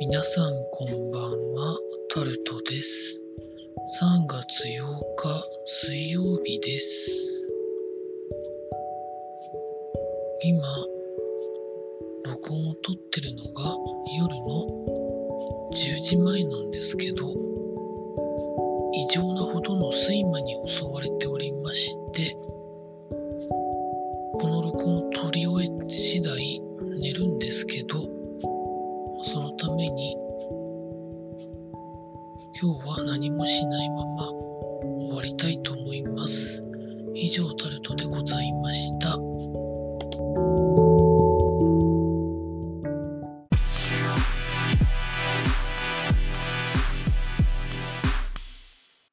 皆さんこんばんは、タルトです。3月8日水曜日です。今、録音を撮ってるのが夜の10時前なんですけど、異常なほどの睡魔に襲われておりまして、この録音を取り終えて次第寝るんですけど、ために今日は何もしないまま終わりたいと思います。以上タルトでございました。